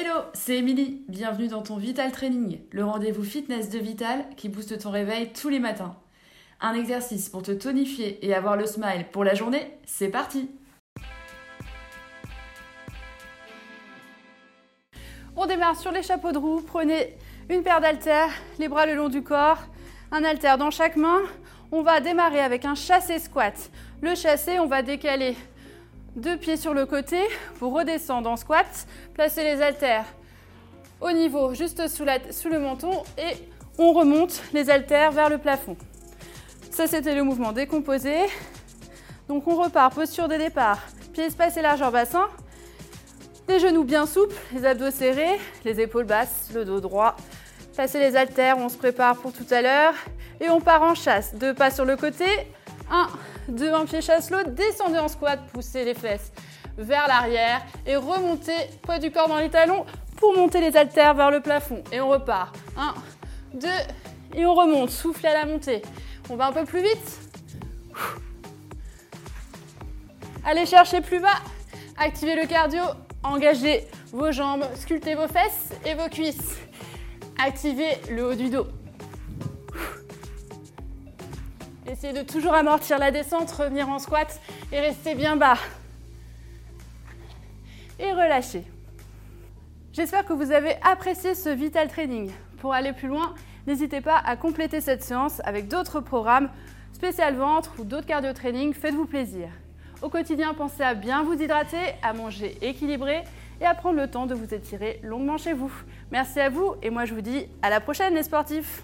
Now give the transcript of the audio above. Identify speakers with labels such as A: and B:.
A: Hello, c'est Émilie. Bienvenue dans ton Vital Training, le rendez-vous fitness de Vital qui booste ton réveil tous les matins. Un exercice pour te tonifier et avoir le smile pour la journée, c'est parti
B: On démarre sur les chapeaux de roue. Prenez une paire d'haltères, les bras le long du corps, un haltère dans chaque main. On va démarrer avec un chassé squat. Le chassé, on va décaler deux pieds sur le côté pour redescendre en squat. Placez les haltères au niveau juste sous, le menton et on remonte les haltères vers le plafond. Ça, c'était le mouvement décomposé. Donc on repart, posture de départ, pieds espacés largeur bassin, les genoux bien souples, les abdos serrés, les épaules basses, le dos droit. Placez les haltères, on se prépare pour tout à l'heure. Et on part en chasse. Deux pas sur le côté. Un, deux, un pied chasse l'autre. Descendez en squat, poussez les fesses vers l'arrière et remontez poids du corps dans les talons pour monter les haltères vers le plafond. Et on repart. Un, deux, et on remonte. Soufflez à la montée. On va un peu plus vite. Allez chercher plus bas. Activez le cardio. Engagez vos jambes. Sculptez vos fesses et vos cuisses. Activez le haut du dos. Essayez de toujours amortir la descente, revenir en squat et rester bien bas. Et relâchez. J'espère que vous avez apprécié ce Vital Training. Pour aller plus loin, n'hésitez pas à compléter cette séance avec d'autres programmes, spécial ventre ou d'autres cardio training. Faites-vous plaisir. Au quotidien, pensez à bien vous hydrater, à manger équilibré et à prendre le temps de vous étirer longuement chez vous. Merci à vous et moi je vous dis à la prochaine les sportifs